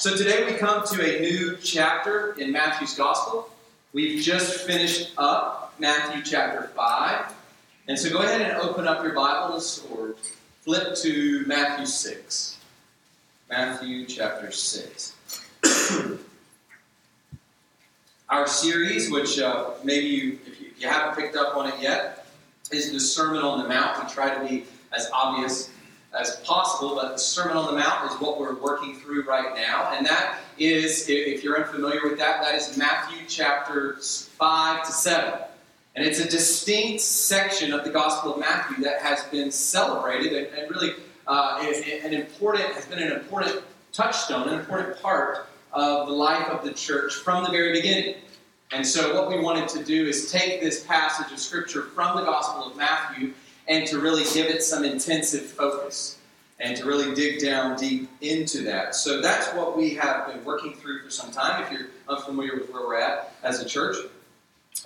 So today we come to a new chapter in Matthew's Gospel. We've just finished up Matthew chapter 5. And so go ahead and open up your Bibles or flip to Matthew 6. Matthew chapter 6. Our series, which uh, maybe you, if you, if you haven't picked up on it yet, is the Sermon on the Mount. We try to be as obvious as possible, but the Sermon on the Mount is what we're working through right now. And that is, if you're unfamiliar with that, that is Matthew chapters 5 to 7. And it's a distinct section of the Gospel of Matthew that has been celebrated and, and really uh, an important, has been an important touchstone, an important part of the life of the church from the very beginning. And so, what we wanted to do is take this passage of Scripture from the Gospel of Matthew and to really give it some intensive focus and to really dig down deep into that. So that's what we have been working through for some time, if you're unfamiliar with where we're at as a church.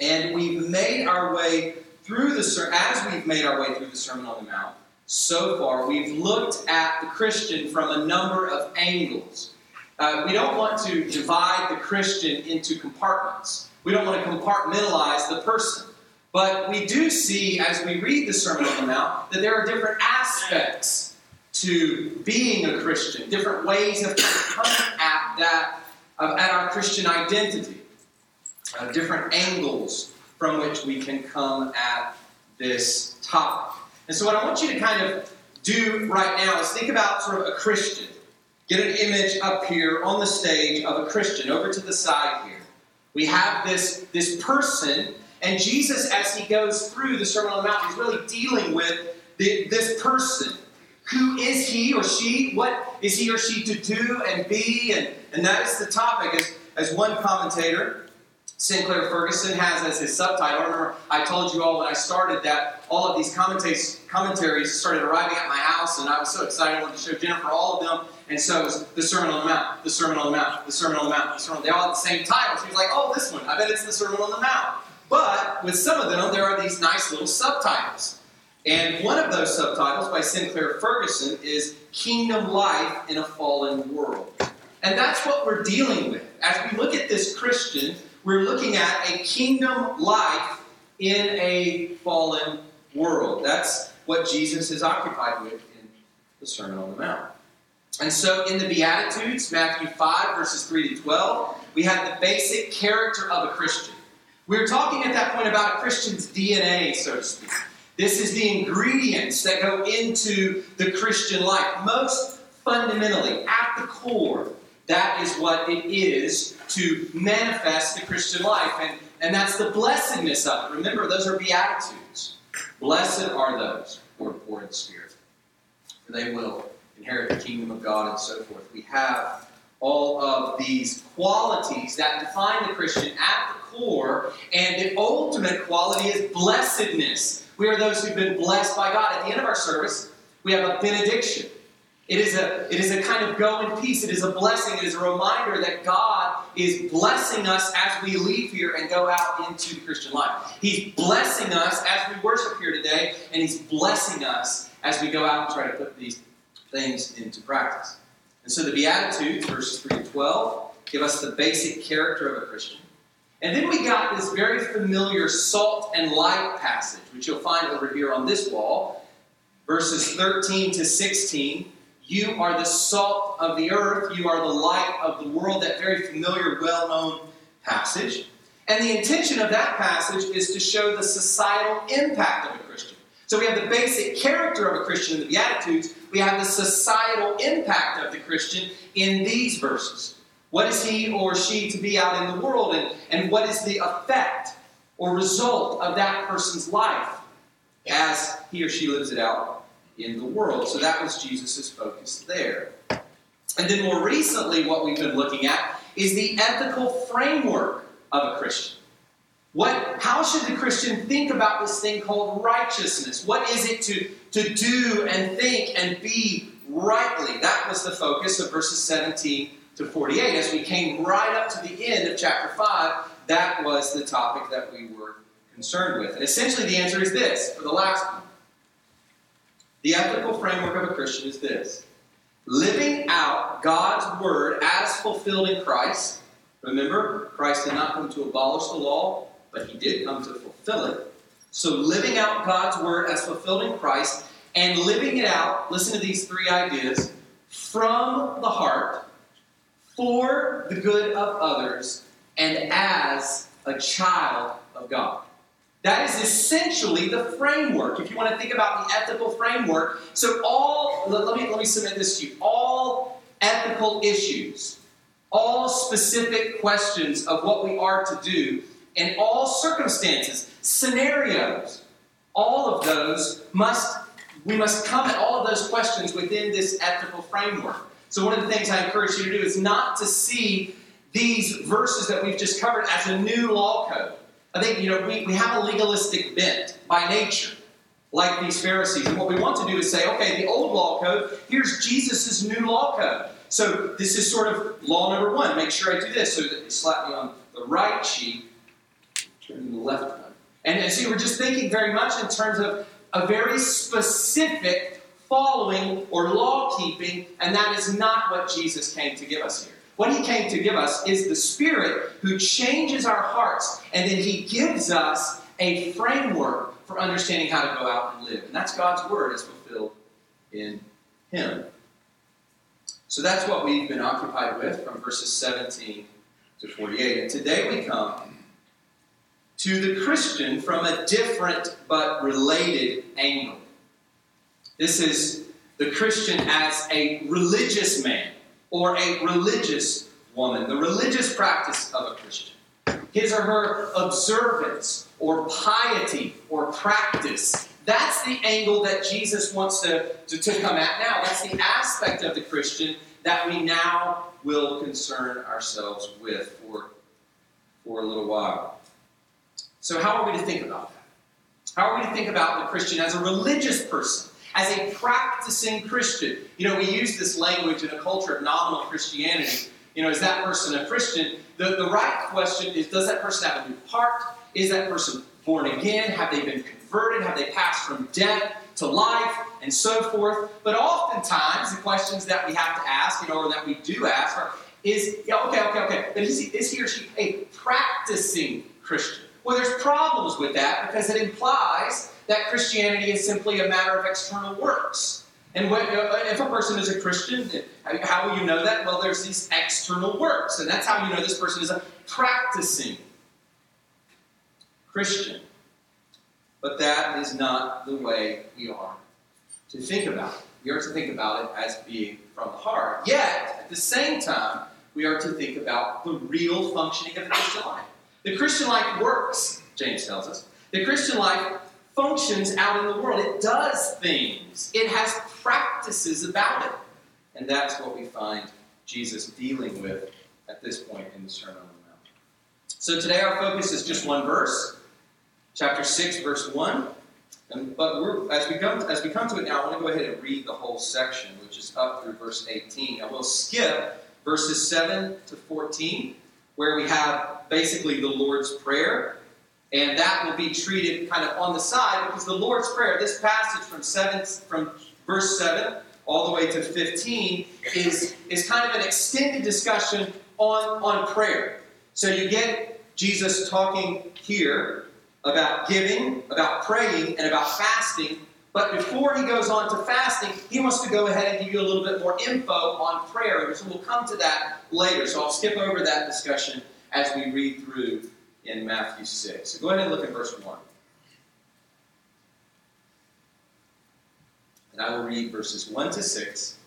And we've made our way through the as we've made our way through the Sermon on the Mount. So far, we've looked at the Christian from a number of angles. Uh, we don't want to divide the Christian into compartments. We don't want to compartmentalize the person. But we do see, as we read the Sermon on the Mount, that there are different aspects to being a Christian, different ways of coming at that, at our Christian identity, uh, different angles from which we can come at this topic. And so, what I want you to kind of do right now is think about sort of a Christian. Get an image up here on the stage of a Christian over to the side here. We have this, this person and Jesus, as he goes through the Sermon on the Mount, is really dealing with the, this person. Who is he or she? What is he or she to do and be? And, and that is the topic. As, as one commentator, Sinclair Ferguson, has as his subtitle. I remember I told you all when I started that all of these commentaries, started arriving at my house, and I was so excited. I wanted to show Jennifer all of them. And so it was the Sermon on the Mount, the Sermon on the Mount, the Sermon on the Mount, the Sermon. They all had the same title. She was like, oh, this one. I bet it's the Sermon on the Mount. But with some of them, there are these nice little subtitles. And one of those subtitles by Sinclair Ferguson is Kingdom Life in a Fallen World. And that's what we're dealing with. As we look at this Christian, we're looking at a kingdom life in a fallen world. That's what Jesus is occupied with in the Sermon on the Mount. And so in the Beatitudes, Matthew 5, verses 3 to 12, we have the basic character of a Christian. We were talking at that point about a Christian's DNA, so to speak. This is the ingredients that go into the Christian life. Most fundamentally, at the core, that is what it is to manifest the Christian life. And, and that's the blessedness of it. Remember, those are beatitudes. Blessed are those who are poor in spirit, for they will inherit the kingdom of God and so forth. We have all of these qualities that define the Christian at the core, and the ultimate quality is blessedness. We are those who've been blessed by God. At the end of our service, we have a benediction. It is a, it is a kind of go in peace. It is a blessing. It is a reminder that God is blessing us as we leave here and go out into the Christian life. He's blessing us as we worship here today, and He's blessing us as we go out and try to put these things into practice. And so the Beatitudes, verses 3 to 12, give us the basic character of a Christian. And then we got this very familiar salt and light passage, which you'll find over here on this wall, verses 13 to 16. You are the salt of the earth, you are the light of the world, that very familiar, well known passage. And the intention of that passage is to show the societal impact of a Christian. So we have the basic character of a Christian in the Beatitudes, we have the societal impact of the Christian in these verses. What is he or she to be out in the world? And, and what is the effect or result of that person's life as he or she lives it out in the world? So that was Jesus' focus there. And then more recently, what we've been looking at is the ethical framework of a Christian. What, how should the Christian think about this thing called righteousness? What is it to, to do and think and be rightly? That was the focus of verses 17 to 48. As we came right up to the end of chapter 5, that was the topic that we were concerned with. And essentially, the answer is this for the last one. The ethical framework of a Christian is this living out God's word as fulfilled in Christ. Remember, Christ did not come to abolish the law, but he did come to fulfill it. So, living out God's word as fulfilled in Christ and living it out, listen to these three ideas from the heart, for the good of others, and as a child of God. That is essentially the framework. If you want to think about the ethical framework, so all let me let me submit this to you. All ethical issues, all specific questions of what we are to do, in all circumstances, scenarios, all of those must we must come at all of those questions within this ethical framework. So one of the things I encourage you to do is not to see these verses that we've just covered as a new law code. I think, you know, we, we have a legalistic bent by nature, like these Pharisees. And what we want to do is say, okay, the old law code, here's Jesus' new law code. So this is sort of law number one. Make sure I do this. So that you slap me on the right cheek, the left one. And, and see, we're just thinking very much in terms of a very specific following or law keeping, and that is not what Jesus came to give us here. What he came to give us is the Spirit who changes our hearts, and then he gives us a framework for understanding how to go out and live. And that's God's Word as fulfilled in him. So that's what we've been occupied with from verses 17 to 48. And today we come to the Christian from a different but related angle. This is the Christian as a religious man or a religious woman, the religious practice of a Christian, his or her observance or piety or practice. That's the angle that Jesus wants to, to, to come at now. That's the aspect of the Christian that we now will concern ourselves with for, for a little while. So, how are we to think about that? How are we to think about the Christian as a religious person? as a practicing Christian. You know, we use this language in a culture of nominal Christianity. You know, is that person a Christian? The, the right question is does that person have a new heart? Is that person born again? Have they been converted? Have they passed from death to life? And so forth. But oftentimes, the questions that we have to ask, you know, or that we do ask are, is, yeah, okay, okay, okay, but is he, is he or she a practicing Christian? Well, there's problems with that because it implies that Christianity is simply a matter of external works. And when, if a person is a Christian, how will you know that? Well, there's these external works, and that's how you know this person is a practicing Christian. But that is not the way we are to think about it. We are to think about it as being from the heart. Yet, at the same time, we are to think about the real functioning of the Christian life. The Christian life works, James tells us. The Christian life functions out in the world. It does things, it has practices about it. And that's what we find Jesus dealing with at this point in the Sermon on the Mount. So today our focus is just one verse, chapter 6, verse 1. And, but as we come as we come to it now, I want to go ahead and read the whole section, which is up through verse 18. And we'll skip verses 7 to 14, where we have basically the Lord's Prayer and that will be treated kind of on the side because the Lord's Prayer, this passage from seven, from verse 7 all the way to 15, is, is kind of an extended discussion on, on prayer. So you get Jesus talking here about giving, about praying, and about fasting. But before he goes on to fasting, he wants to go ahead and give you a little bit more info on prayer. So we'll come to that later. So I'll skip over that discussion as we read through in Matthew 6. So go ahead and look at verse 1. And I will read verses 1 to 6,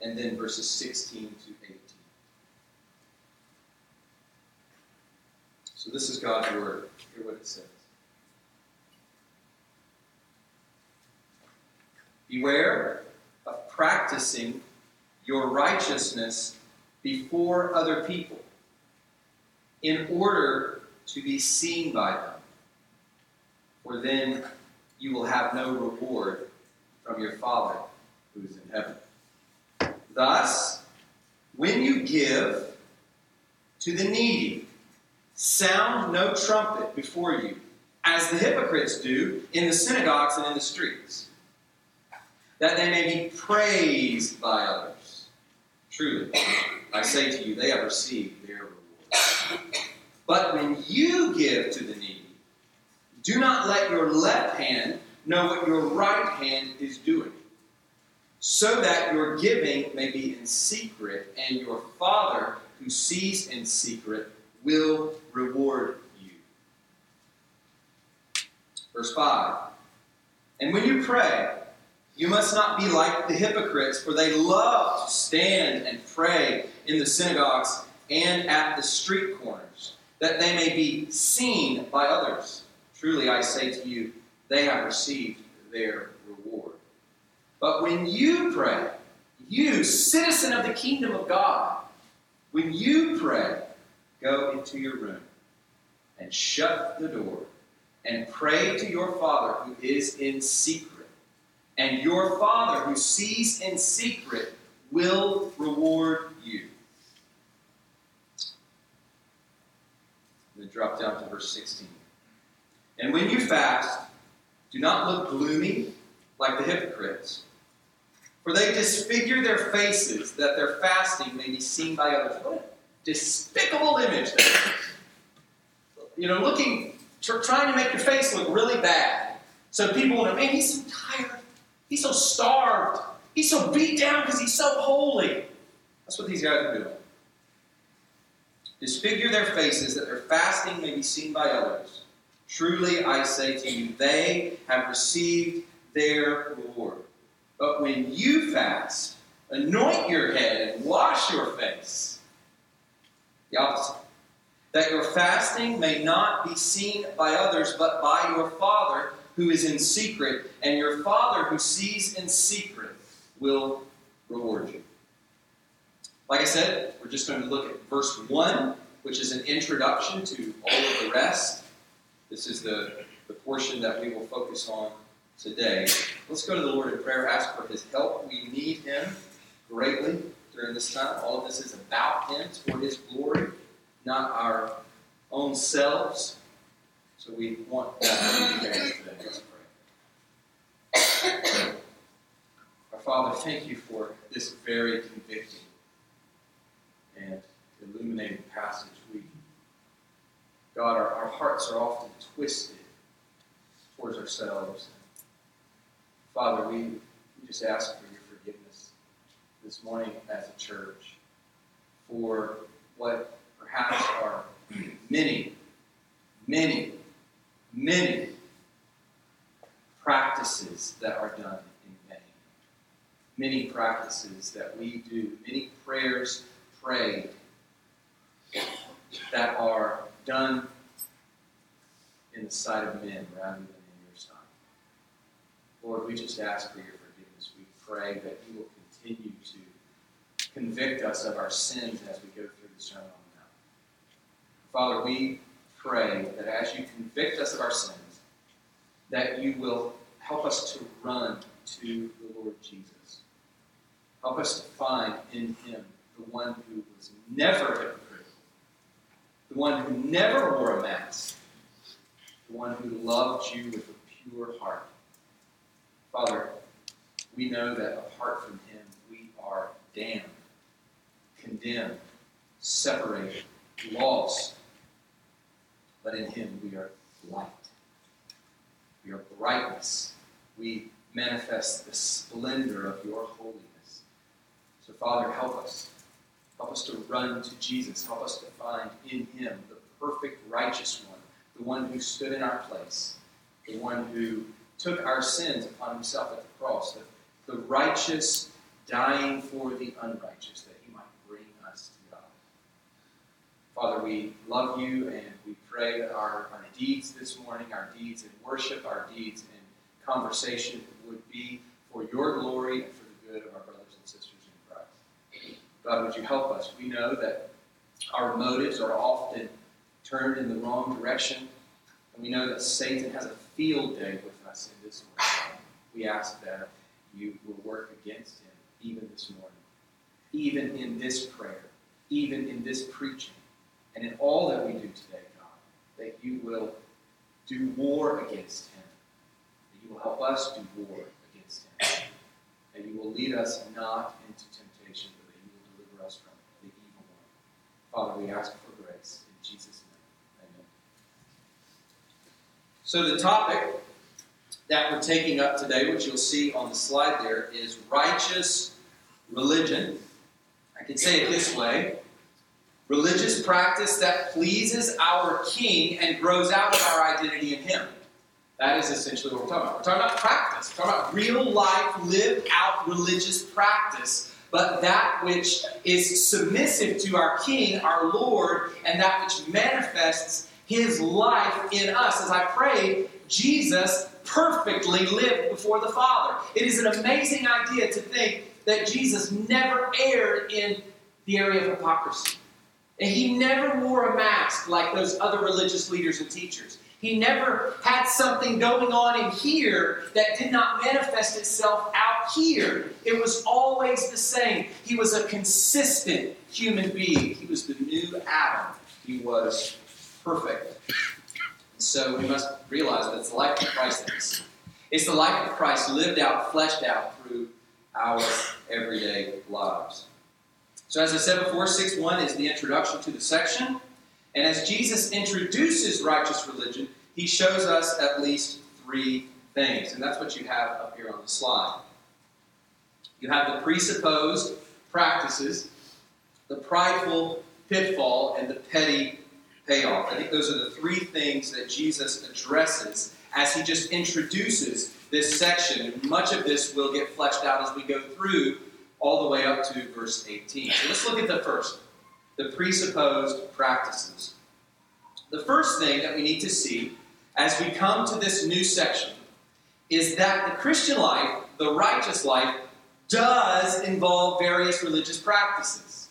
and then verses 16 to 18. So this is God's word. Hear what it says. Beware of practicing your righteousness before other people in order to be seen by them. For then you will have no reward from your Father who is in heaven. Thus, when you give to the needy, sound no trumpet before you, as the hypocrites do in the synagogues and in the streets that they may be praised by others. Truly, I say to you, they have received their reward. But when you give to the needy, do not let your left hand know what your right hand is doing, so that your giving may be in secret, and your Father who sees in secret will reward you. Verse 5 And when you pray, you must not be like the hypocrites, for they love to stand and pray in the synagogues and at the street corners, that they may be seen by others. Truly, I say to you, they have received their reward. But when you pray, you, citizen of the kingdom of God, when you pray, go into your room and shut the door and pray to your Father who is in secret and your Father who sees in secret will reward you. Then drop down to verse 16. And when you fast, do not look gloomy like the hypocrites, for they disfigure their faces that their fasting may be seen by others. What a despicable image that is. You know, looking, trying to make your face look really bad. So people will know, man, he's so tired. He's so starved. He's so beat down because he's so holy. That's what these guys are doing. Disfigure their faces that their fasting may be seen by others. Truly, I say to you, they have received their reward. But when you fast, anoint your head and wash your face. The opposite. That your fasting may not be seen by others, but by your Father who is in secret, and your Father who sees in secret will reward you. Like I said, we're just going to look at verse 1, which is an introduction to all of the rest. This is the, the portion that we will focus on today. Let's go to the Lord in prayer, ask for His help. We need Him greatly during this time. All of this is about Him, it's for His glory, not our own selves. So we want that to be today. Let's pray. Thank you for this very convicting and illuminating passage. We, God, our, our hearts are often twisted towards ourselves. Father, we, we just ask for your forgiveness this morning as a church for what perhaps are many, many many practices that are done. Many practices that we do, many prayers prayed that are done in the sight of men rather than in your sight. Lord, we just ask for your forgiveness. We pray that you will continue to convict us of our sins as we go through the Sermon. Father, we pray that as you convict us of our sins, that you will help us to run to the Lord Jesus. Help us to find in him the one who was never hypocritical, the one who never wore a mask, the one who loved you with a pure heart. Father, we know that apart from him, we are damned, condemned, separated, lost, but in him we are light. We are brightness. We manifest the splendor of your holiness. So, Father, help us. Help us to run to Jesus. Help us to find in him the perfect righteous one, the one who stood in our place, the one who took our sins upon himself at the cross, the, the righteous dying for the unrighteous, that he might bring us to God. Father, we love you and we pray that our, our deeds this morning, our deeds in worship, our deeds in conversation would be for your glory and for the good of our brothers and sisters in Christ. God, would you help us? We know that our motives are often turned in the wrong direction, and we know that Satan has a field day with us in this world. We ask that you will work against him even this morning, even in this prayer, even in this preaching, and in all that we do today God, that you will do war against him. That you will help us do war against him. and you will lead us not into temptation, but that you will deliver us from the evil one. Father, we ask for grace. In Jesus' name, amen. So the topic that we're taking up today, which you'll see on the slide there, is righteous religion. I can say it this way religious practice that pleases our King and grows out of our identity in Him. That is essentially what we're talking about. We're talking about practice. We're talking about real life, lived out religious practice, but that which is submissive to our King, our Lord, and that which manifests His life in us. As I pray, Jesus perfectly lived before the Father. It is an amazing idea to think that Jesus never erred in the area of hypocrisy. And he never wore a mask like those other religious leaders and teachers. He never had something going on in here that did not manifest itself out here. It was always the same. He was a consistent human being. He was the new Adam. He was perfect. And So we must realize that it's the life of Christ. It's the life of Christ lived out, fleshed out through our everyday lives. So, as I said before, 6 1 is the introduction to the section. And as Jesus introduces righteous religion, he shows us at least three things. And that's what you have up here on the slide. You have the presupposed practices, the prideful pitfall, and the petty payoff. I think those are the three things that Jesus addresses as he just introduces this section. Much of this will get fleshed out as we go through all the way up to verse 18. So let's look at the first the presupposed practices. The first thing that we need to see as we come to this new section is that the Christian life, the righteous life, does involve various religious practices.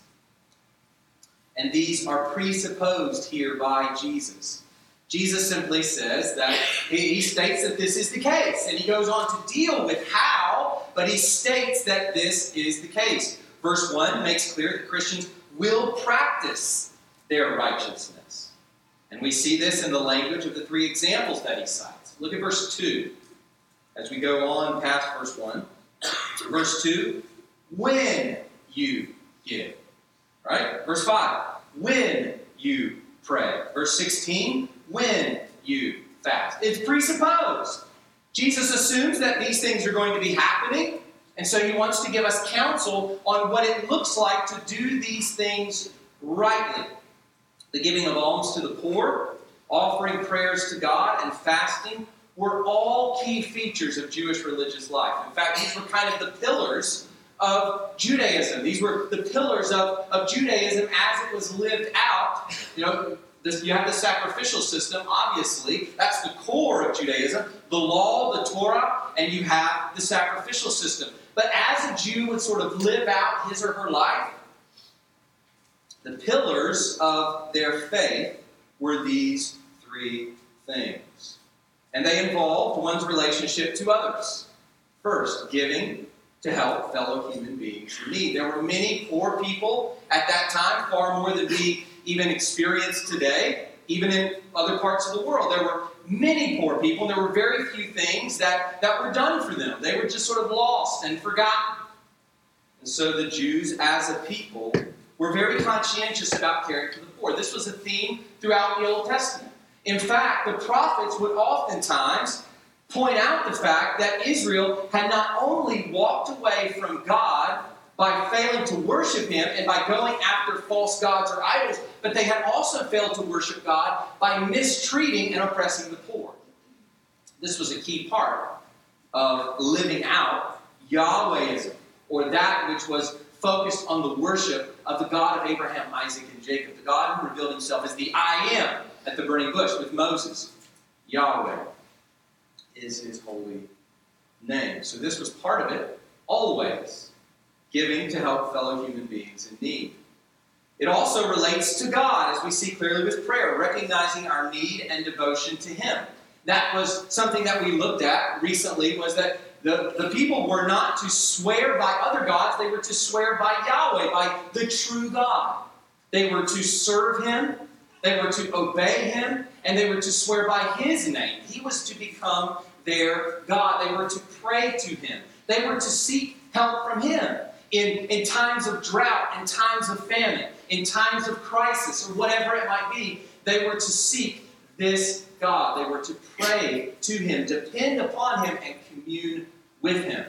And these are presupposed here by Jesus. Jesus simply says that he states that this is the case, and he goes on to deal with how, but he states that this is the case. Verse 1 makes clear that Christians will practice their righteousness. And we see this in the language of the three examples that he cites. Look at verse 2 as we go on past verse 1. Verse 2 when you give. Right? Verse 5 when you pray. Verse 16 when you fast. It's presupposed. Jesus assumes that these things are going to be happening, and so he wants to give us counsel on what it looks like to do these things rightly. The giving of alms to the poor, offering prayers to God, and fasting were all key features of Jewish religious life. In fact, these were kind of the pillars of Judaism. These were the pillars of, of Judaism as it was lived out. You know, this, you have the sacrificial system, obviously. That's the core of Judaism. The law, the Torah, and you have the sacrificial system. But as a Jew would sort of live out his or her life, the pillars of their faith were these three things. And they involved one's relationship to others. First, giving to help fellow human beings in need. There were many poor people at that time, far more than we even experience today, even in other parts of the world. There were many poor people, and there were very few things that, that were done for them. They were just sort of lost and forgotten. And so the Jews, as a people, were very conscientious about caring for the poor. This was a theme throughout the Old Testament. In fact, the prophets would oftentimes point out the fact that Israel had not only walked away from God by failing to worship Him and by going after false gods or idols, but they had also failed to worship God by mistreating and oppressing the poor. This was a key part of living out Yahwehism, or that which was focused on the worship of the God of Abraham, Isaac, and Jacob, the God who revealed himself as the I am at the burning bush with Moses. Yahweh is his holy name. So this was part of it, always giving to help fellow human beings in need. It also relates to God, as we see clearly with prayer, recognizing our need and devotion to Him. That was something that we looked at recently, was that the, the people were not to swear by other gods, they were to swear by Yahweh, by the true God. They were to serve Him, they were to obey Him, and they were to swear by His name. He was to become their God. They were to pray to Him. They were to seek help from Him. In, in times of drought, in times of famine, in times of crisis, or whatever it might be, they were to seek this God. They were to pray to Him, depend upon Him, and commune with Him.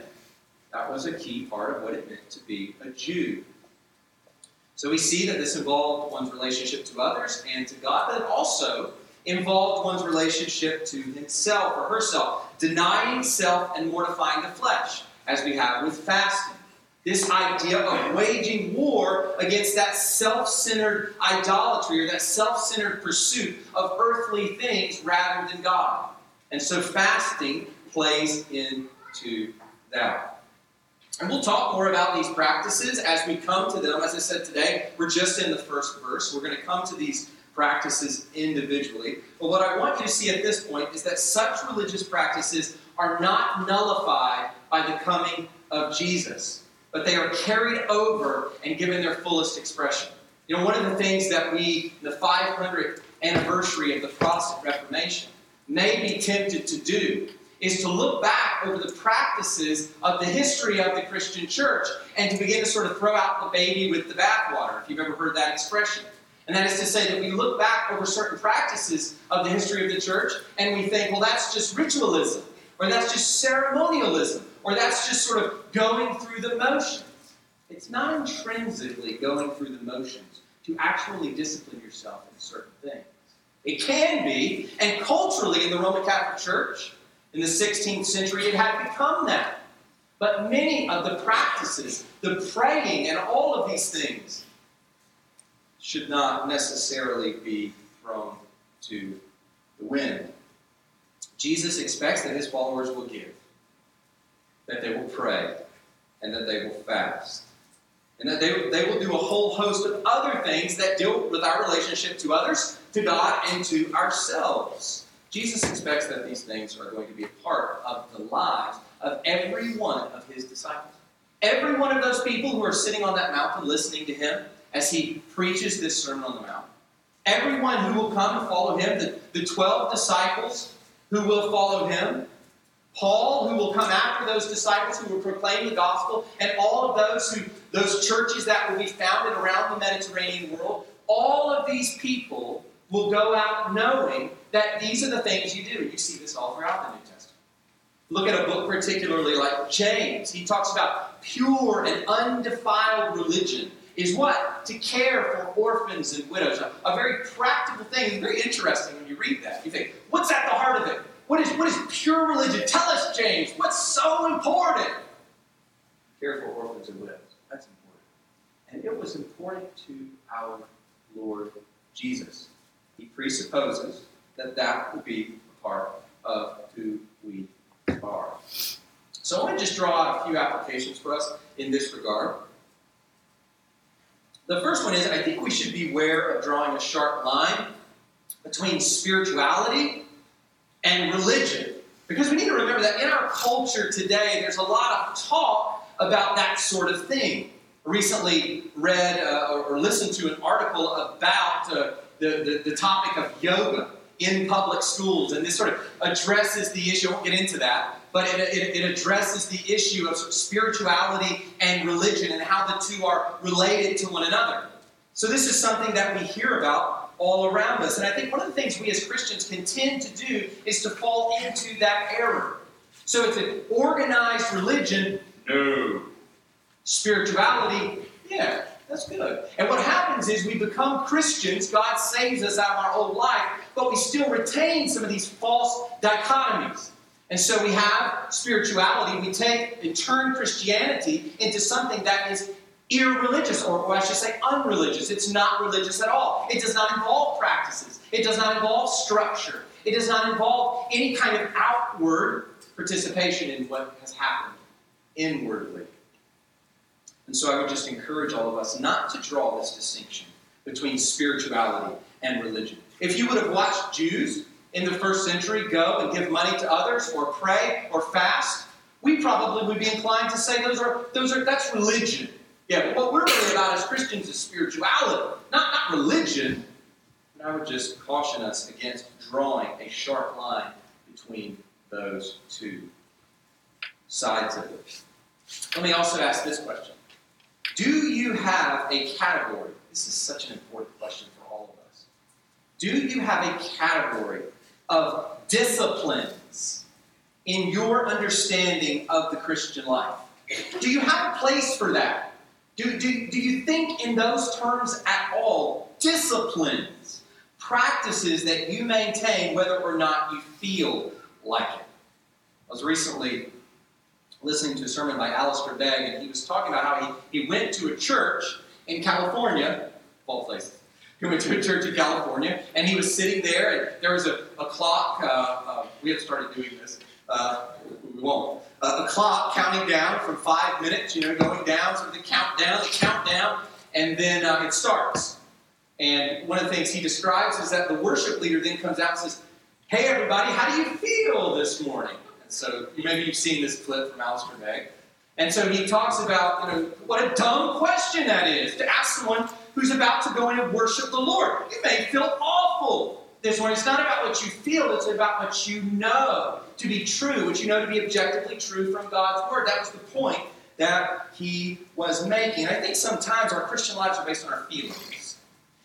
That was a key part of what it meant to be a Jew. So we see that this involved one's relationship to others and to God, but it also involved one's relationship to himself or herself, denying self and mortifying the flesh, as we have with fasting. This idea of waging war against that self centered idolatry or that self centered pursuit of earthly things rather than God. And so fasting plays into that. And we'll talk more about these practices as we come to them. As I said today, we're just in the first verse. We're going to come to these practices individually. But what I want you to see at this point is that such religious practices are not nullified by the coming of Jesus, but they are carried over and given their fullest expression. You know, one of the things that we, the 500th anniversary of the Protestant Reformation, may be tempted to do is to look back over the practices of the history of the Christian church and to begin to sort of throw out the baby with the bathwater, if you've ever heard that expression. And that is to say that we look back over certain practices of the history of the church and we think, well, that's just ritualism, or that's just ceremonialism, or that's just sort of going through the motions. It's not intrinsically going through the motions to actually discipline yourself in certain things. It can be, and culturally in the Roman Catholic Church, in the 16th century, it had become that. But many of the practices, the praying, and all of these things should not necessarily be thrown to the wind. Jesus expects that his followers will give, that they will pray, and that they will fast. And that they, they will do a whole host of other things that deal with our relationship to others, to God, and to ourselves. Jesus expects that these things are going to be a part of the lives of every one of his disciples. Every one of those people who are sitting on that mountain listening to him as he preaches this Sermon on the Mount. Everyone who will come and follow him, the, the 12 disciples who will follow him, Paul, who will come after those disciples who will proclaim the gospel, and all of those who those churches that will be founded around the Mediterranean world, all of these people will go out knowing that these are the things you do. You see this all throughout the New Testament. Look at a book particularly like James. He talks about pure and undefiled religion is what? To care for orphans and widows. A, a very practical thing. Very interesting when you read that. You think, what's at the heart of it? What is, what is pure religion? Tell us, James. What's so important? Care for orphans and widows. That's important. And it was important to our Lord Jesus he presupposes that that would be a part of who we are. So I want to just draw out a few applications for us in this regard. The first one is I think we should beware of drawing a sharp line between spirituality and religion. Because we need to remember that in our culture today, there's a lot of talk about that sort of thing. Recently read uh, or listened to an article about uh, the, the, the topic of yoga in public schools. And this sort of addresses the issue, I won't get into that, but it, it, it addresses the issue of spirituality and religion and how the two are related to one another. So, this is something that we hear about all around us. And I think one of the things we as Christians can tend to do is to fall into that error. So, it's an organized religion, no. Spirituality, yeah. That's good. And what happens is we become Christians, God saves us out of our old life, but we still retain some of these false dichotomies. And so we have spirituality, we take and turn Christianity into something that is irreligious, or, or I should say unreligious. It's not religious at all. It does not involve practices, it does not involve structure, it does not involve any kind of outward participation in what has happened inwardly. And so I would just encourage all of us not to draw this distinction between spirituality and religion. If you would have watched Jews in the first century go and give money to others or pray or fast, we probably would be inclined to say those are those are that's religion. Yeah, but what we're really about as Christians is spirituality, not, not religion. And I would just caution us against drawing a sharp line between those two sides of it. Let me also ask this question Do you have a category? This is such an important question for all of us. Do you have a category of disciplines in your understanding of the Christian life? Do you have a place for that? Do, do, do you think in those terms at all? Disciplines, practices that you maintain whether or not you feel like it. I was recently listening to a sermon by Alistair Begg, and he was talking about how he, he went to a church in California, all places. He went to a church in California, and he was sitting there, and there was a, a clock. Uh, uh, we have started doing this. Uh, we won't. A clock counting down from five minutes, you know, going down, of the countdown, the countdown, and then uh, it starts. And one of the things he describes is that the worship leader then comes out and says, Hey, everybody, how do you feel this morning? And so maybe you've seen this clip from Alistair Begg. And so he talks about, you know, what a dumb question that is to ask someone who's about to go in and worship the Lord. You may feel awful this morning. It's not about what you feel, it's about what you know to be true, what you know to be objectively true from God's Word. That was the point that he was making. I think sometimes our Christian lives are based on our feelings.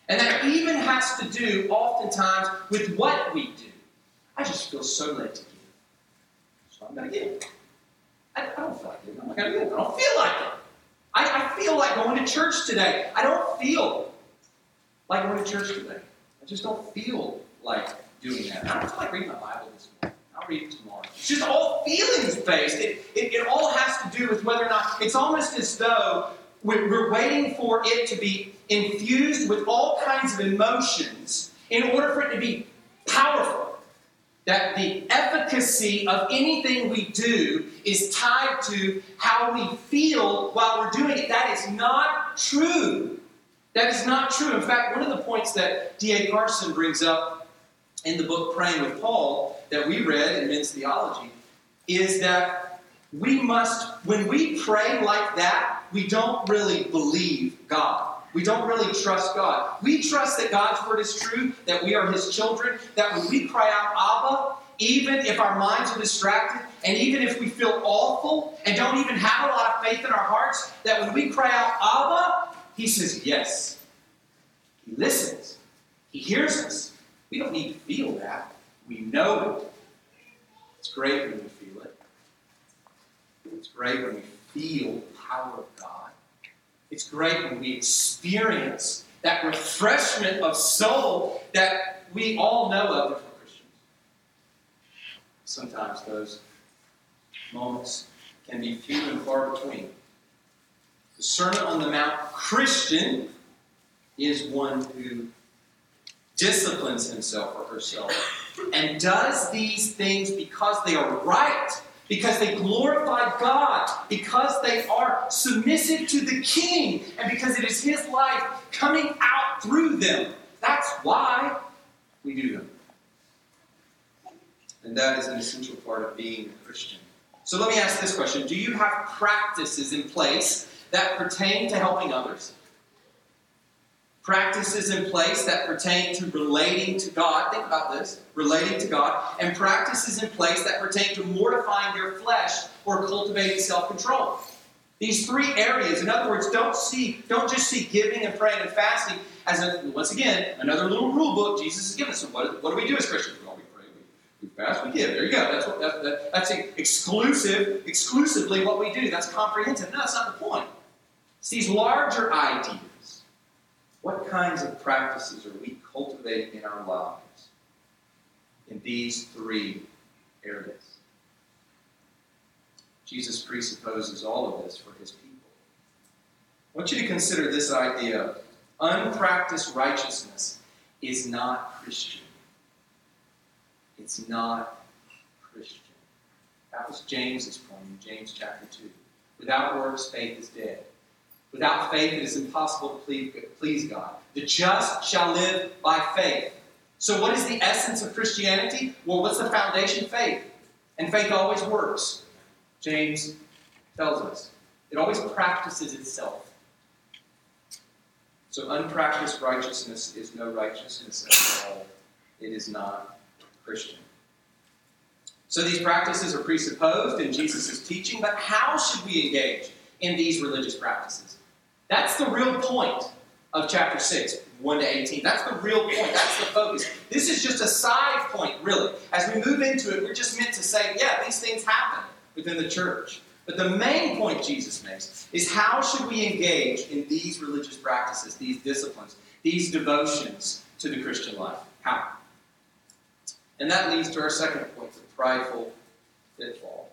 And that even has to do, oftentimes, with what we do. I just feel so led to give. So I'm going to give. I, don't feel like giving. I'm not going to give. I don't feel like it. I, I feel like going to church today. I don't feel like going to church today. I just don't feel like doing that. I don't feel like reading my Bible this morning. I'll read it tomorrow. It's just all feelings based. It, it, it all has to do with whether or not it's almost as though we're waiting for it to be infused with all kinds of emotions in order for it to be powerful that the efficacy of anything we do is tied to how we feel while we're doing it. That is not true. That is not true. In fact, one of the points that D.A. Carson brings up in the book Praying with Paul that we read in men's theology is that we must, when we pray like that, we don't really believe God. We don't really trust God. We trust that God's word is true, that we are his children, that when we cry out, Abba, even if our minds are distracted, and even if we feel awful and don't even have a lot of faith in our hearts, that when we cry out, Abba, he says yes. He listens. He hears us. We don't need to feel that. We know it. It's great when we feel it. It's great when we feel the power of God. It's great when we experience that refreshment of soul that we all know of if we're Christians. Sometimes those moments can be few and far between. The Sermon on the Mount Christian is one who disciplines himself or herself and does these things because they are right because they glorify God, because they are submissive to the King, and because it is His life coming out through them. That's why we do them. And that is an essential part of being a Christian. So let me ask this question Do you have practices in place that pertain to helping others? Practices in place that pertain to relating to God. Think about this relating to God, and practices in place that pertain to mortifying their flesh or cultivating self control. These three areas, in other words, don't see, don't just see giving and praying and fasting as a once again another little rule book Jesus has given us. So what, what do we do as Christians? Well, we pray, we, we fast, we give. There you go. That's what that, that, that's exclusive, exclusively what we do. That's comprehensive. No, that's not the point. It's these larger ideas what kinds of practices are we cultivating in our lives in these three areas? Jesus presupposes all of this for his people. I want you to consider this idea unpracticed righteousness is not Christian. It's not Christian. That was James's point in James chapter 2. Without works, faith is dead. Without faith, it is impossible to please God. The just shall live by faith. So, what is the essence of Christianity? Well, what's the foundation? Faith. And faith always works. James tells us it always practices itself. So, unpracticed righteousness is no righteousness at all. It is not Christian. So these practices are presupposed in Jesus' teaching, but how should we engage in these religious practices? That's the real point of chapter 6, 1 to 18. That's the real point. That's the focus. This is just a side point, really. As we move into it, we're just meant to say, yeah, these things happen within the church. But the main point Jesus makes is how should we engage in these religious practices, these disciplines, these devotions to the Christian life? How? And that leads to our second point, the prideful pitfall.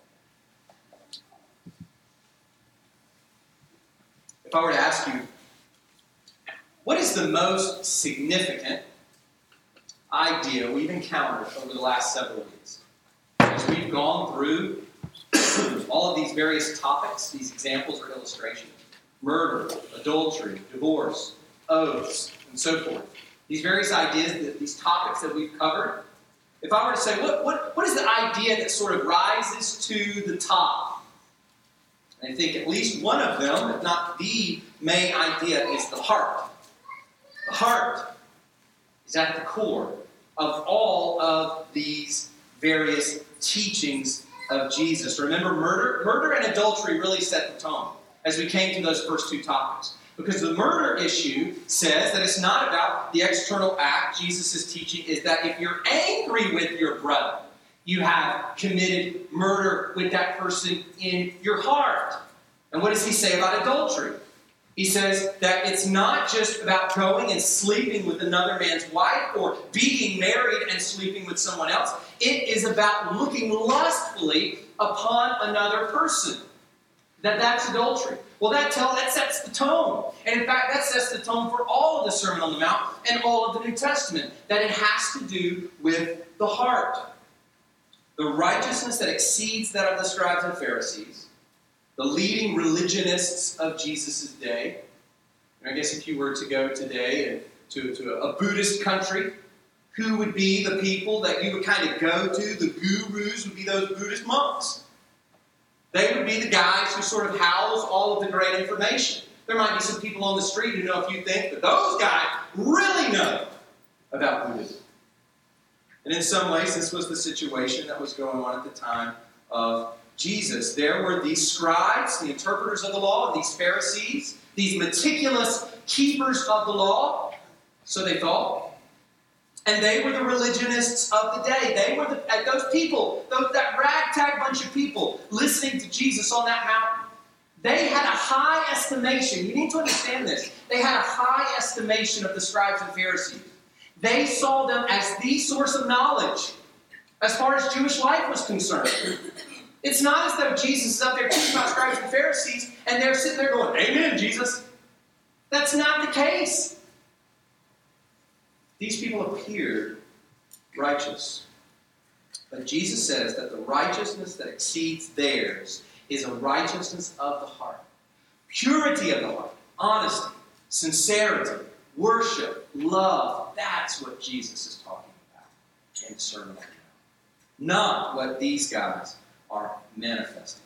If I were to ask you, what is the most significant idea we've encountered over the last several weeks? As we've gone through all of these various topics, these examples or illustrations murder, adultery, divorce, oaths, and so forth. These various ideas, these topics that we've covered. If I were to say, what, what, what is the idea that sort of rises to the top? I think at least one of them, if not the main idea, is the heart. The heart is at the core of all of these various teachings of Jesus. Remember, murder, murder and adultery really set the tone as we came to those first two topics. Because the murder issue says that it's not about the external act. Jesus' teaching is that if you're angry with your brother, you have committed murder with that person in your heart. And what does he say about adultery? He says that it's not just about going and sleeping with another man's wife or being married and sleeping with someone else. It is about looking lustfully upon another person. That that's adultery. Well, that tell that sets the tone. And in fact, that sets the tone for all of the Sermon on the Mount and all of the New Testament. That it has to do with the heart. The righteousness that exceeds that of the scribes and Pharisees the leading religionists of Jesus' day. And I guess if you were to go today to, to a Buddhist country, who would be the people that you would kind of go to? The gurus would be those Buddhist monks. They would be the guys who sort of house all of the great information. There might be some people on the street who know a few things, but those guys really know about Buddhism. And in some ways, this was the situation that was going on at the time of Jesus. There were these scribes, the interpreters of the law, these Pharisees, these meticulous keepers of the law, so they thought. And they were the religionists of the day. They were the, uh, those people, those, that ragtag bunch of people listening to Jesus on that mountain. They had a high estimation. You need to understand this. They had a high estimation of the scribes and Pharisees. They saw them as the source of knowledge as far as Jewish life was concerned. It's not as though Jesus is up there teaching about scribes and Pharisees and they're sitting there going, Amen, Jesus. That's not the case. These people appeared righteous. But Jesus says that the righteousness that exceeds theirs is a righteousness of the heart. Purity of the heart, honesty, sincerity, worship, love. That's what Jesus is talking about in the Sermon on the Mount. Not what these guys are manifesting.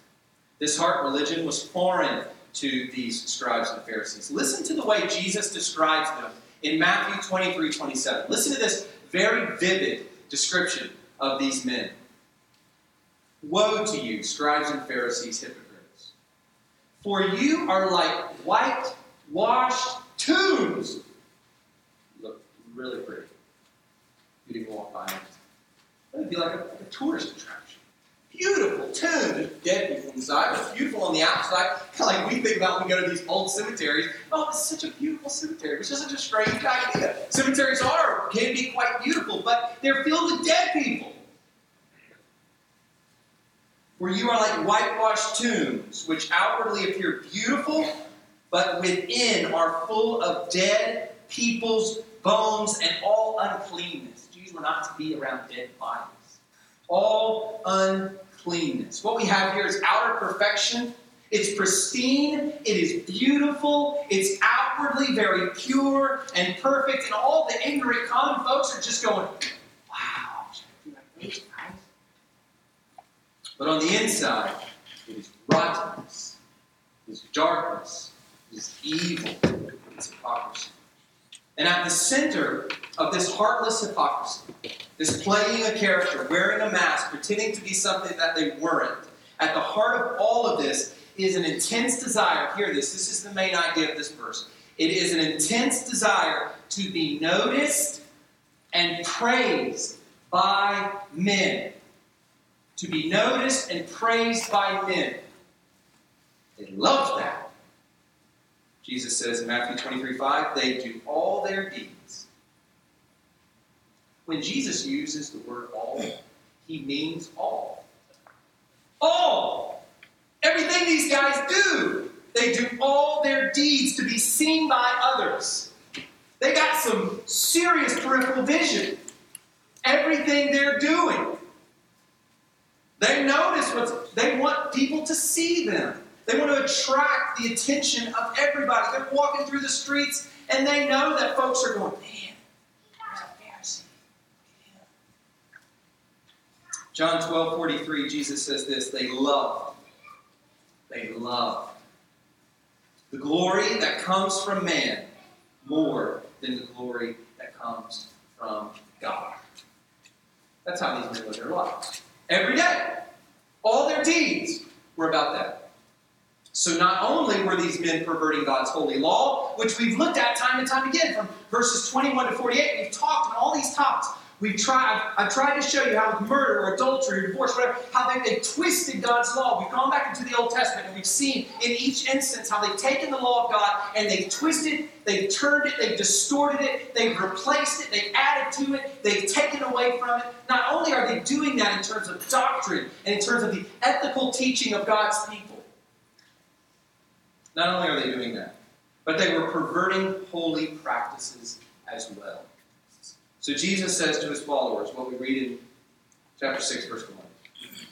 This heart religion was foreign to these scribes and Pharisees. Listen to the way Jesus describes them in Matthew 23 27. Listen to this very vivid description of these men. Woe to you, scribes and Pharisees, hypocrites! For you are like whitewashed tombs. Really pretty. You can walk by it. It would be like a, like a tourist attraction beautiful tomb, just dead people inside, but beautiful on the outside. Kind of like we think about when we go to these old cemeteries. Oh, it's such a beautiful cemetery. It's just such a strange idea. Cemeteries are, can be quite beautiful, but they're filled with dead people. Where you are like whitewashed tombs, which outwardly appear beautiful, but within are full of dead people's bones and all uncleanness. Jews were not to be around dead bodies. All uncleanness. What we have here is outer perfection. It's pristine, it is beautiful, it's outwardly very pure and perfect, and all the ignorant common folks are just going, wow, But on the inside, it is rottenness, it is darkness, it is evil, it's hypocrisy. And at the center of this heartless hypocrisy, this playing a character, wearing a mask, pretending to be something that they weren't. At the heart of all of this is an intense desire. Hear this, this is the main idea of this verse. It is an intense desire to be noticed and praised by men. To be noticed and praised by men. They love that. Jesus says in Matthew 23 5, they do all their deeds. When Jesus uses the word all, he means all. All! Everything these guys do, they do all their deeds to be seen by others. They got some serious peripheral vision. Everything they're doing. They notice what they want people to see them. They want to attract the attention of everybody. They're walking through the streets and they know that folks are going, man, there's. John 12, 43, Jesus says this they loved. They loved the glory that comes from man more than the glory that comes from God. That's how these men live their lives. Every day. All their deeds were about that. So not only were these men perverting God's holy law, which we've looked at time and time again from verses 21 to 48, we've talked on all these topics. We've tried, I've, I've tried to show you how with murder or adultery or divorce, whatever, how they, they've twisted God's law. We've gone back into the Old Testament and we've seen in each instance how they've taken the law of God and they've twisted, it, they've turned it, they've distorted it, they've replaced it, they've added to it, they've taken away from it. Not only are they doing that in terms of doctrine and in terms of the ethical teaching of God's people, not only are they doing that, but they were perverting holy practices as well. So Jesus says to his followers, what we read in chapter 6, verse 1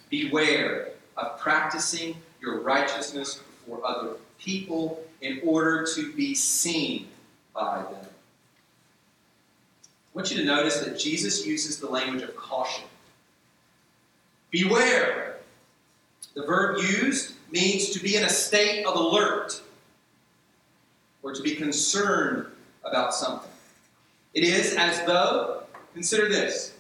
Beware of practicing your righteousness before other people in order to be seen by them. I want you to notice that Jesus uses the language of caution. Beware. The verb used means to be in a state of alert or to be concerned about something. It is as though, consider this,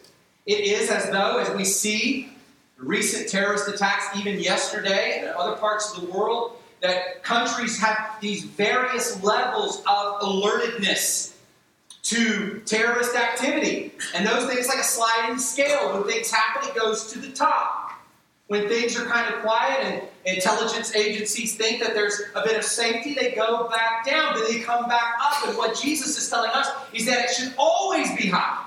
it is as though, as we see recent terrorist attacks, even yesterday and in other parts of the world, that countries have these various levels of alertedness to terrorist activity. And those things like a sliding scale. When things happen, it goes to the top when things are kind of quiet and intelligence agencies think that there's a bit of safety, they go back down, then they come back up. And what Jesus is telling us is that it should always be high.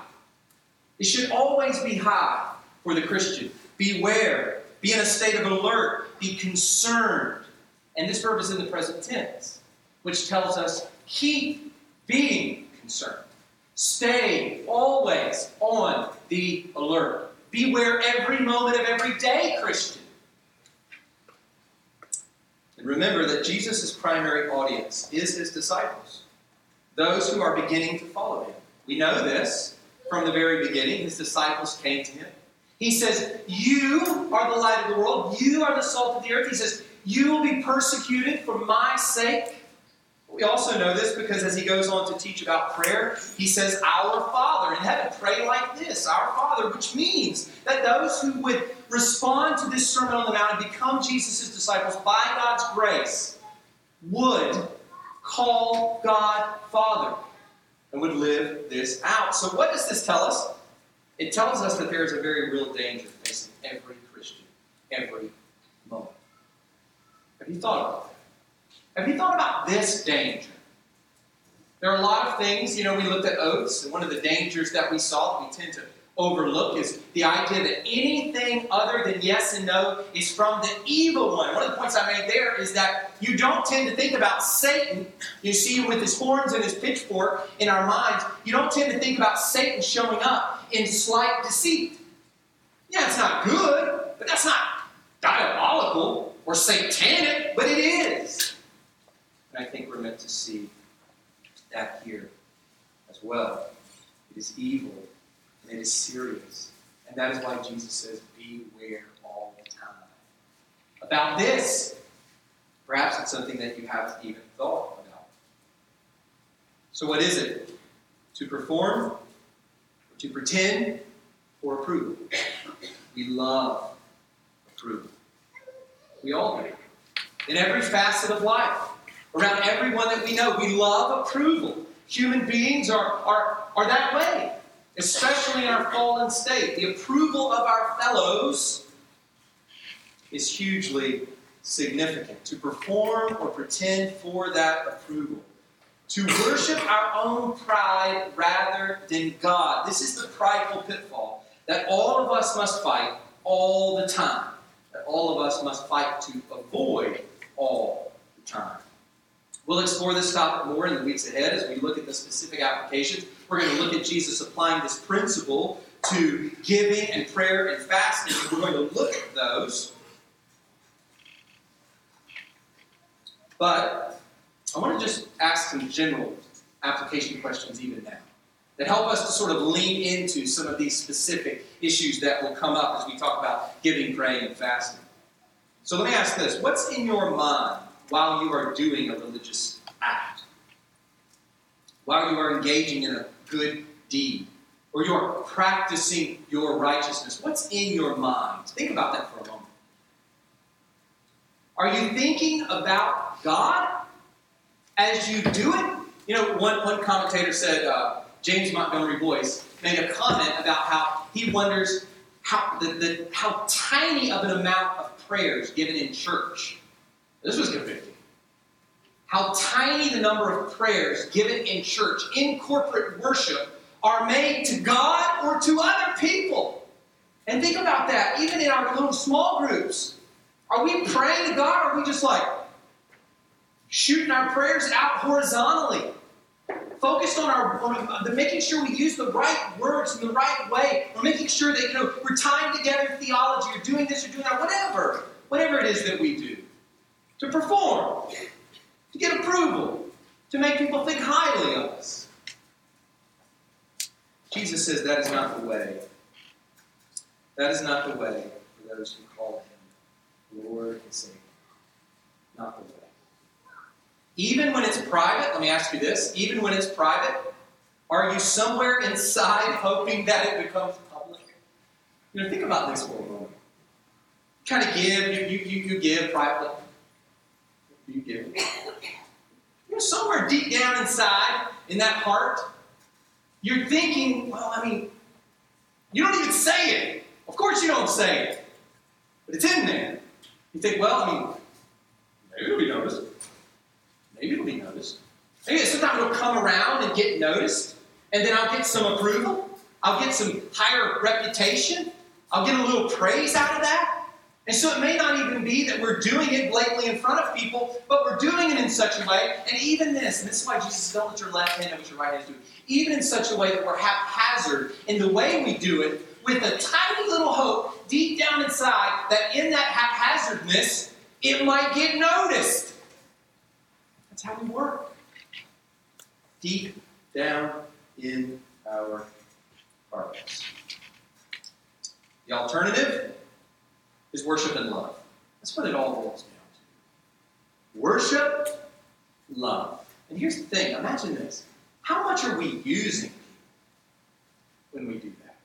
It should always be high for the Christian. Beware, be in a state of alert, be concerned. And this verb is in the present tense, which tells us keep being concerned. Stay always on the alert. Beware every moment of every day, Christian. And remember that Jesus' primary audience is his disciples, those who are beginning to follow him. We know this from the very beginning. His disciples came to him. He says, You are the light of the world. You are the salt of the earth. He says, You will be persecuted for my sake. We also know this because as he goes on to teach about prayer, he says, Our Father in heaven, pray like this, Our Father, which means that those who would respond to this Sermon on the Mount and become Jesus' disciples by God's grace would call God Father and would live this out. So, what does this tell us? It tells us that there is a very real danger facing every Christian every moment. Have you thought about that? Have you thought about this danger? There are a lot of things, you know, we looked at oaths, and one of the dangers that we saw that we tend to overlook is the idea that anything other than yes and no is from the evil one. One of the points I made there is that you don't tend to think about Satan. You see with his horns and his pitchfork in our minds. You don't tend to think about Satan showing up in slight deceit. Yeah, it's not good, but that's not diabolical or satanic, but it is. And I think we're meant to see that here as well. It is evil and it is serious. And that is why Jesus says, Beware all the time. About this, perhaps it's something that you haven't even thought about. So, what is it? To perform, or to pretend, or approve? We love approval. We all do. In every facet of life, around everyone that we know, we love approval. Human beings are, are, are that way, especially in our fallen state. The approval of our fellows is hugely significant. To perform or pretend for that approval. To worship our own pride rather than God. This is the prideful pitfall that all of us must fight all the time. That all of us must fight to avoid all the time. We'll explore this topic more in the weeks ahead as we look at the specific applications. We're going to look at Jesus applying this principle to giving and prayer and fasting. We're going to look at those. But I want to just ask some general application questions even now that help us to sort of lean into some of these specific issues that will come up as we talk about giving, praying, and fasting. So let me ask this What's in your mind while you are doing a religious act? While you are engaging in a good deed? Or you are practicing your righteousness? What's in your mind? Think about that for a moment. Are you thinking about God as you do it? You know, one, one commentator said, uh, James Montgomery Boice made a comment about how he wonders how, the, the, how tiny of an amount of prayers given in church. This was convicting. How tiny the number of prayers given in church, in corporate worship, are made to God or to other people. And think about that, even in our little small groups. Are we praying to God or are we just like shooting our prayers out horizontally? Focused on our on the making sure we use the right words in the right way. We're making sure that you know we're tying together theology, or doing this or doing that, whatever, whatever it is that we do. To perform, to get approval, to make people think highly of us. Jesus says that is not the way. That is not the way for those who call him Lord and Savior. Not the way. Even when it's private, let me ask you this even when it's private, are you somewhere inside hoping that it becomes public? You know, think about this for a moment. Kind of give, you, you, you, you give privately. You give. me? You know, somewhere deep down inside, in that heart, you're thinking, well, I mean, you don't even say it. Of course you don't say it. But it's in there. You think, well, I mean, maybe it'll be noticed. Maybe it'll be noticed. Maybe sometimes it'll come around and get noticed, and then I'll get some approval. I'll get some higher reputation. I'll get a little praise out of that. And so it may not even be that we're doing it blatantly in front of people, but we're doing it in such a way, and even this, and this is why Jesus says, don't let your left hand know what your right hand is doing, even in such a way that we're haphazard in the way we do it, with a tiny little hope deep down inside that in that haphazardness, it might get noticed. That's how we work. Deep down in our hearts. The alternative is worship and love. That's what it all boils down to. Worship, love. And here's the thing imagine this. How much are we using when we do that?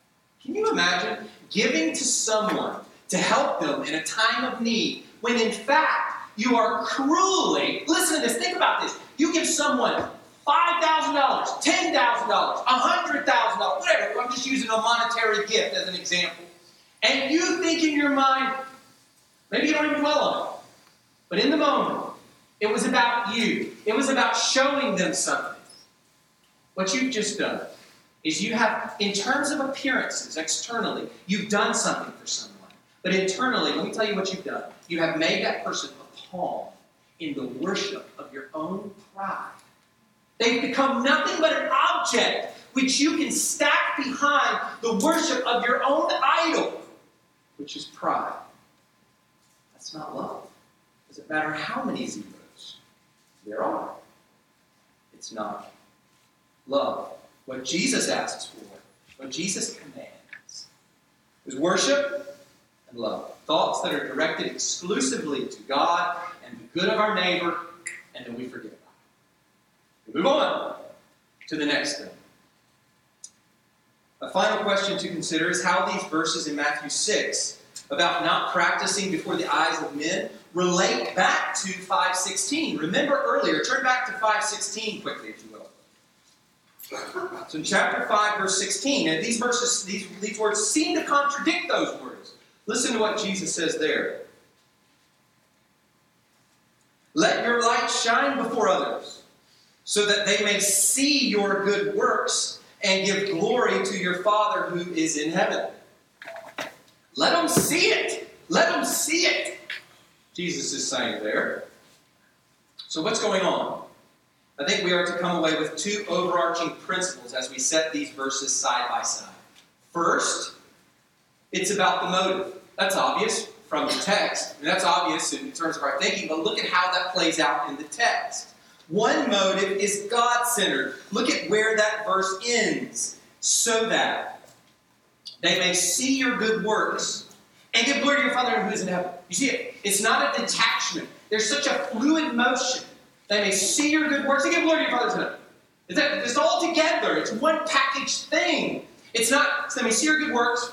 Can you imagine giving to someone to help them in a time of need when in fact you are cruelly, listen to this, think about this. You give someone $5,000, $10,000, $100,000, whatever. I'm just using a monetary gift as an example. And you think in your mind, maybe you don't even dwell on it, but in the moment, it was about you. It was about showing them something. What you've just done is you have, in terms of appearances, externally, you've done something for someone. But internally, let me tell you what you've done. You have made that person a pawn in the worship of your own pride. They've become nothing but an object which you can stack behind the worship of your own idol, which is pride. That's not love. Doesn't matter how many zeros there are. It's not love. What Jesus asks for, what Jesus commands, is worship and love. Thoughts that are directed exclusively to God and the good of our neighbor, and then we forget it. We move on to the next thing. A final question to consider is how these verses in Matthew 6 about not practicing before the eyes of men relate back to 516. Remember earlier, turn back to 516 quickly, if you will. So in chapter 5, verse 16, and these verses, these, these words seem to contradict those words. Listen to what Jesus says there. Let your light shine before others, so that they may see your good works and give glory to your Father who is in heaven. Let them see it. Let them see it. Jesus is saying there. So, what's going on? I think we are to come away with two overarching principles as we set these verses side by side. First, it's about the motive. That's obvious from the text. And that's obvious in terms of our thinking, but look at how that plays out in the text. One motive is God centered. Look at where that verse ends. So that they may see your good works and give glory to your Father who is in heaven. You see it? It's not a detachment. There's such a fluid motion. They may see your good works and give glory to your Father in heaven. It's, that, it's all together. It's one packaged thing. It's not, so they may see your good works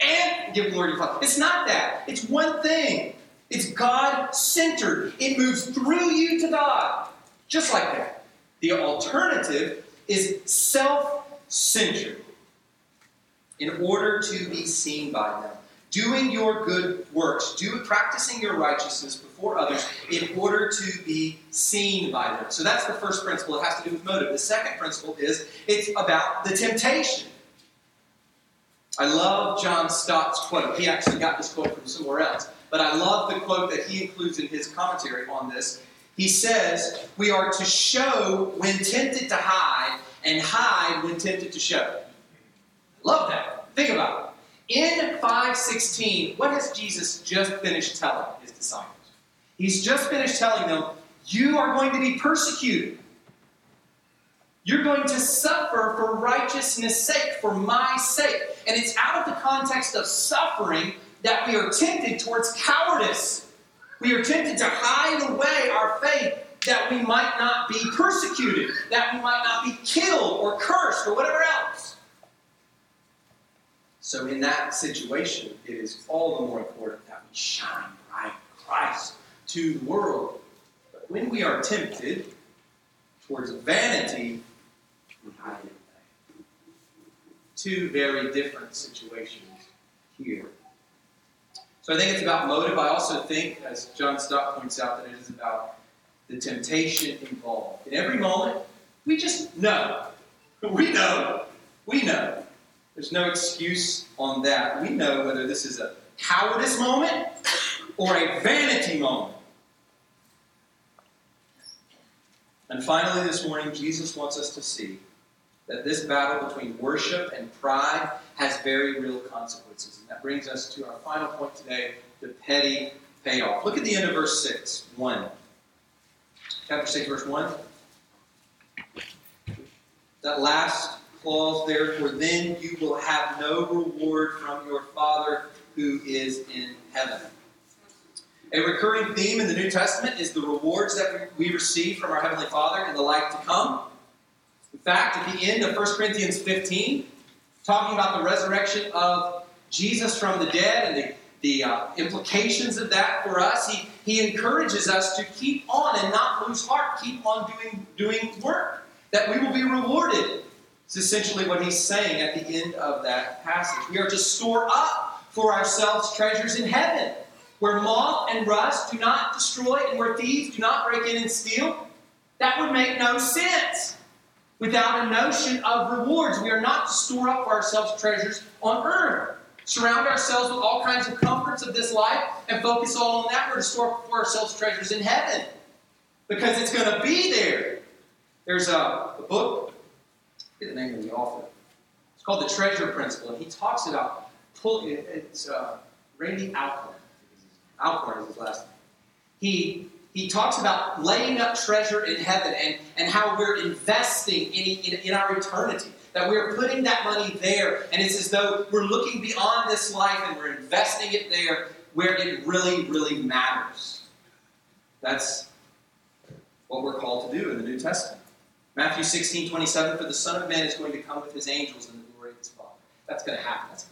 and give glory to your Father. It's not that. It's one thing. It's God centered. It moves through you to God. Just like that. The alternative is self centered in order to be seen by them. Doing your good works, do, practicing your righteousness before others in order to be seen by them. So that's the first principle. It has to do with motive. The second principle is it's about the temptation. I love John Stott's quote. He actually got this quote from somewhere else. But I love the quote that he includes in his commentary on this. He says, We are to show when tempted to hide, and hide when tempted to show. Love that. Think about it. In 516, what has Jesus just finished telling his disciples? He's just finished telling them, You are going to be persecuted. You're going to suffer for righteousness' sake, for my sake. And it's out of the context of suffering that we are tempted towards cowardice. We are tempted to hide away our faith that we might not be persecuted, that we might not be killed or cursed or whatever else. So, in that situation, it is all the more important that we shine bright Christ to the world. But when we are tempted towards vanity, we hide. Two very different situations here. So I think it's about motive. I also think, as John Stott points out, that it is about the temptation involved. In every moment, we just know. We know. We know. There's no excuse on that. We know whether this is a cowardice moment or a vanity moment. And finally, this morning, Jesus wants us to see that this battle between worship and pride has very real consequences. And that brings us to our final point today the petty payoff. Look at the end of verse 6, 1. Chapter 6, verse 1. That last clause there, for then you will have no reward from your Father who is in heaven. A recurring theme in the New Testament is the rewards that we receive from our Heavenly Father in the life to come. In fact, at the end of 1 Corinthians 15, talking about the resurrection of Jesus from the dead and the, the uh, implications of that for us, he, he encourages us to keep on and not lose heart, keep on doing, doing work, that we will be rewarded. It's essentially what he's saying at the end of that passage. We are to store up for ourselves treasures in heaven, where moth and rust do not destroy and where thieves do not break in and steal. That would make no sense without a notion of rewards. We are not to store up for ourselves treasures on earth. Surround ourselves with all kinds of comforts of this life and focus all on that. We're to store up for ourselves treasures in heaven because it's going to be there. There's a, a book get the name of the author. It's called The Treasure Principle, and he talks about pull, it's uh, Randy Alcorn. Alcorn is his last name. He he talks about laying up treasure in heaven and, and how we're investing in, in, in our eternity. That we're putting that money there, and it's as though we're looking beyond this life and we're investing it there where it really, really matters. That's what we're called to do in the New Testament. Matthew 16, 27, for the Son of Man is going to come with his angels in the glory of his Father. That's going to happen. That's.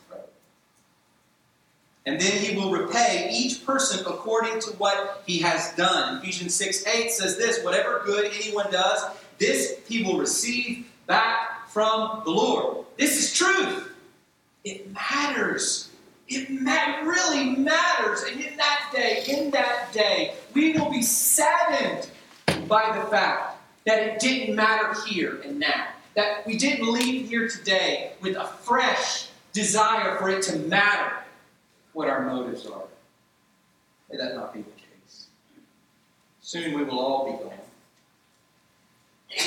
And then he will repay each person according to what he has done. Ephesians 6, 8 says this whatever good anyone does, this he will receive back from the Lord. This is truth. It matters. It really matters. And in that day, in that day, we will be saddened by the fact that it didn't matter here and now. That we didn't leave here today with a fresh desire for it to matter what our motives are. May that not be the case. Soon we will all be gone.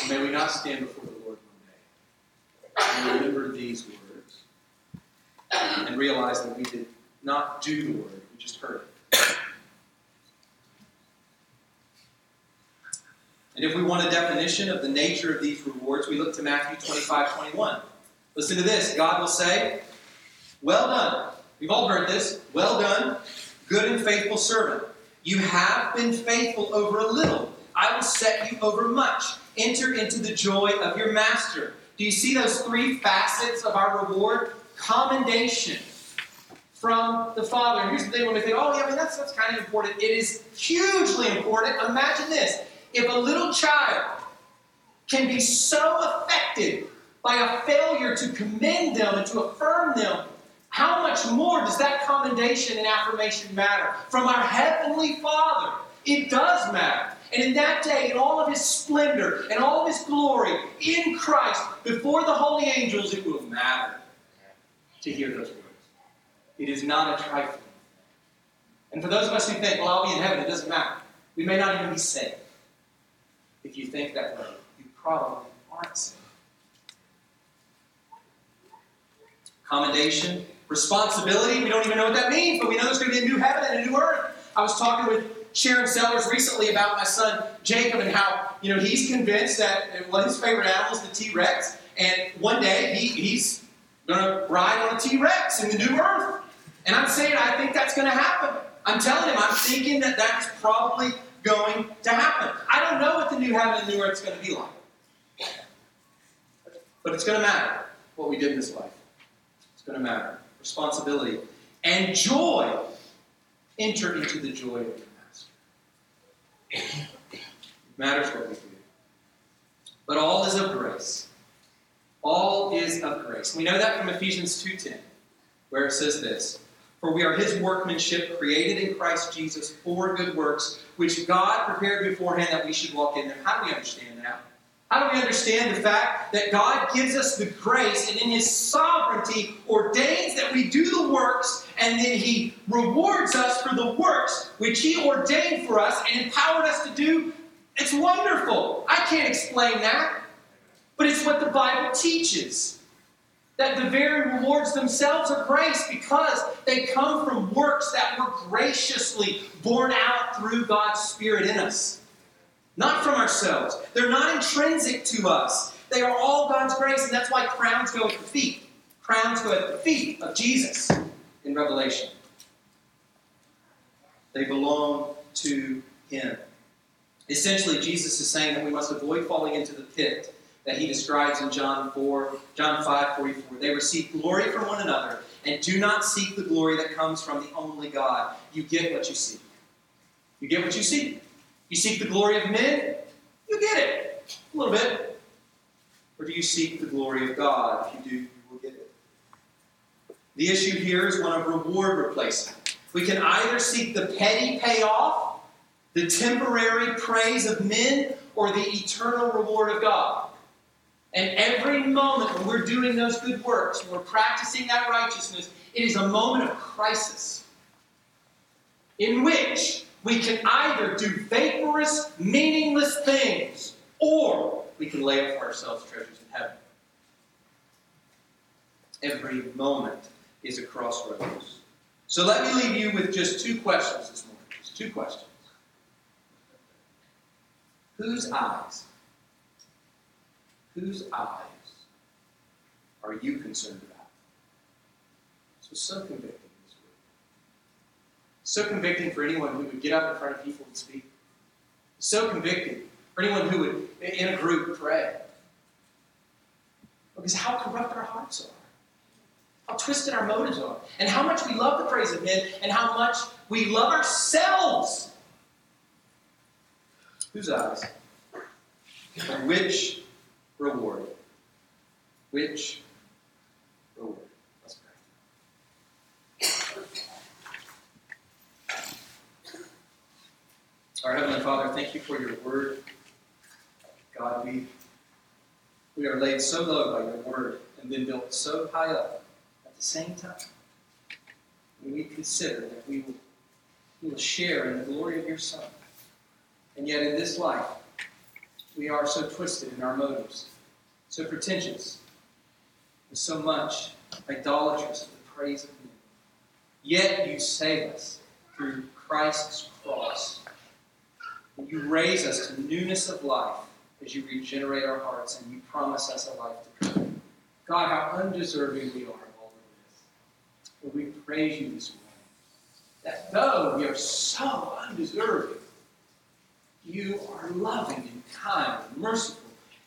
May we not stand before the Lord one day and remember these words and realize that we did not do the word, we just heard it. And if we want a definition of the nature of these rewards, we look to Matthew 25 21. Listen to this God will say, Well done. We've all heard this. Well done, good and faithful servant. You have been faithful over a little. I will set you over much. Enter into the joy of your master. Do you see those three facets of our reward? Commendation from the Father. And here's the thing when we think, oh, yeah, I mean, that's, that's kind of important. It is hugely important. Imagine this if a little child can be so affected by a failure to commend them and to affirm them, how much more does that commendation and affirmation matter? From our Heavenly Father, it does matter. And in that day, in all of His splendor and all of His glory in Christ, before the holy angels, it will matter to hear those words. It is not a trifle. And for those of us who think, well, I'll be in heaven, it doesn't matter. We may not even be saved. If you think that way, you probably aren't saved. Commendation, responsibility, we don't even know what that means, but we know there's going to be a new heaven and a new earth. I was talking with Sharon Sellers recently about my son Jacob and how you know he's convinced that one of his favorite animals is the T Rex, and one day he, he's going to ride on a T Rex in the new earth. And I'm saying I think that's going to happen. I'm telling him I'm thinking that that's probably going to happen. I don't know what the new heaven and new earth is going to be like, but it's going to matter what we did in this life. It's going to matter. Responsibility and joy. Enter into the joy of your master. It matters what we do. But all is of grace. All is of grace. We know that from Ephesians 2:10, where it says this: For we are his workmanship, created in Christ Jesus for good works, which God prepared beforehand that we should walk in them. How do we understand that? How do we understand the fact that God gives us the grace and in His sovereignty ordains that we do the works and then He rewards us for the works which He ordained for us and empowered us to do? It's wonderful. I can't explain that, but it's what the Bible teaches. That the very rewards themselves are grace because they come from works that were graciously born out through God's Spirit in us not from ourselves. They're not intrinsic to us. They are all God's grace, and that's why crowns go at the feet. Crowns go at the feet of Jesus in Revelation. They belong to Him. Essentially, Jesus is saying that we must avoid falling into the pit that he describes in John 4, John 5, 44. They receive glory from one another and do not seek the glory that comes from the only God. You get what you seek. You get what you seek. You seek the glory of men, you get it. A little bit. Or do you seek the glory of God? If you do, you will get it. The issue here is one of reward replacement. We can either seek the petty payoff, the temporary praise of men, or the eternal reward of God. And every moment when we're doing those good works, when we're practicing that righteousness, it is a moment of crisis in which we can either do vaporous, meaningless things, or we can lay up for ourselves treasures in heaven. Every moment is a crossroads. So let me leave you with just two questions this morning. Just two questions. Whose eyes? Whose eyes are you concerned about? So, so convicting. So convicting for anyone who would get up in front of people and speak. So convicting for anyone who would, in a group, pray. Because how corrupt our hearts are, how twisted our motives are, and how much we love the praise of men, and how much we love ourselves. Whose eyes? And which reward? Which reward? Let's pray. Our Heavenly Father, thank you for your word. God, we, we are laid so low by your word and then built so high up at the same time. And we consider that we will, we will share in the glory of your Son. And yet in this life, we are so twisted in our motives, so pretentious, and so much idolatrous of the praise of men. Yet you save us through Christ's cross. You raise us to newness of life as you regenerate our hearts and you promise us a life to come. God, how undeserving we are of all of this. But we praise you this morning. That though we are so undeserving, you are loving and kind and merciful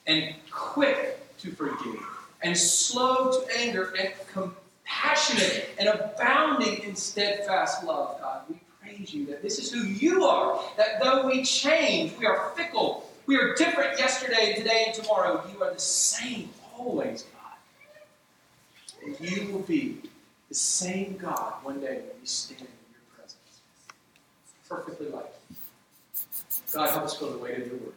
and quick to forgive and slow to anger and compassionate and abounding in steadfast love, God. We you that this is who you are, that though we change, we are fickle, we are different yesterday, today, and tomorrow, you are the same always, God. And you will be the same God one day when we stand in your presence. Perfectly like God, help us feel the weight of your word.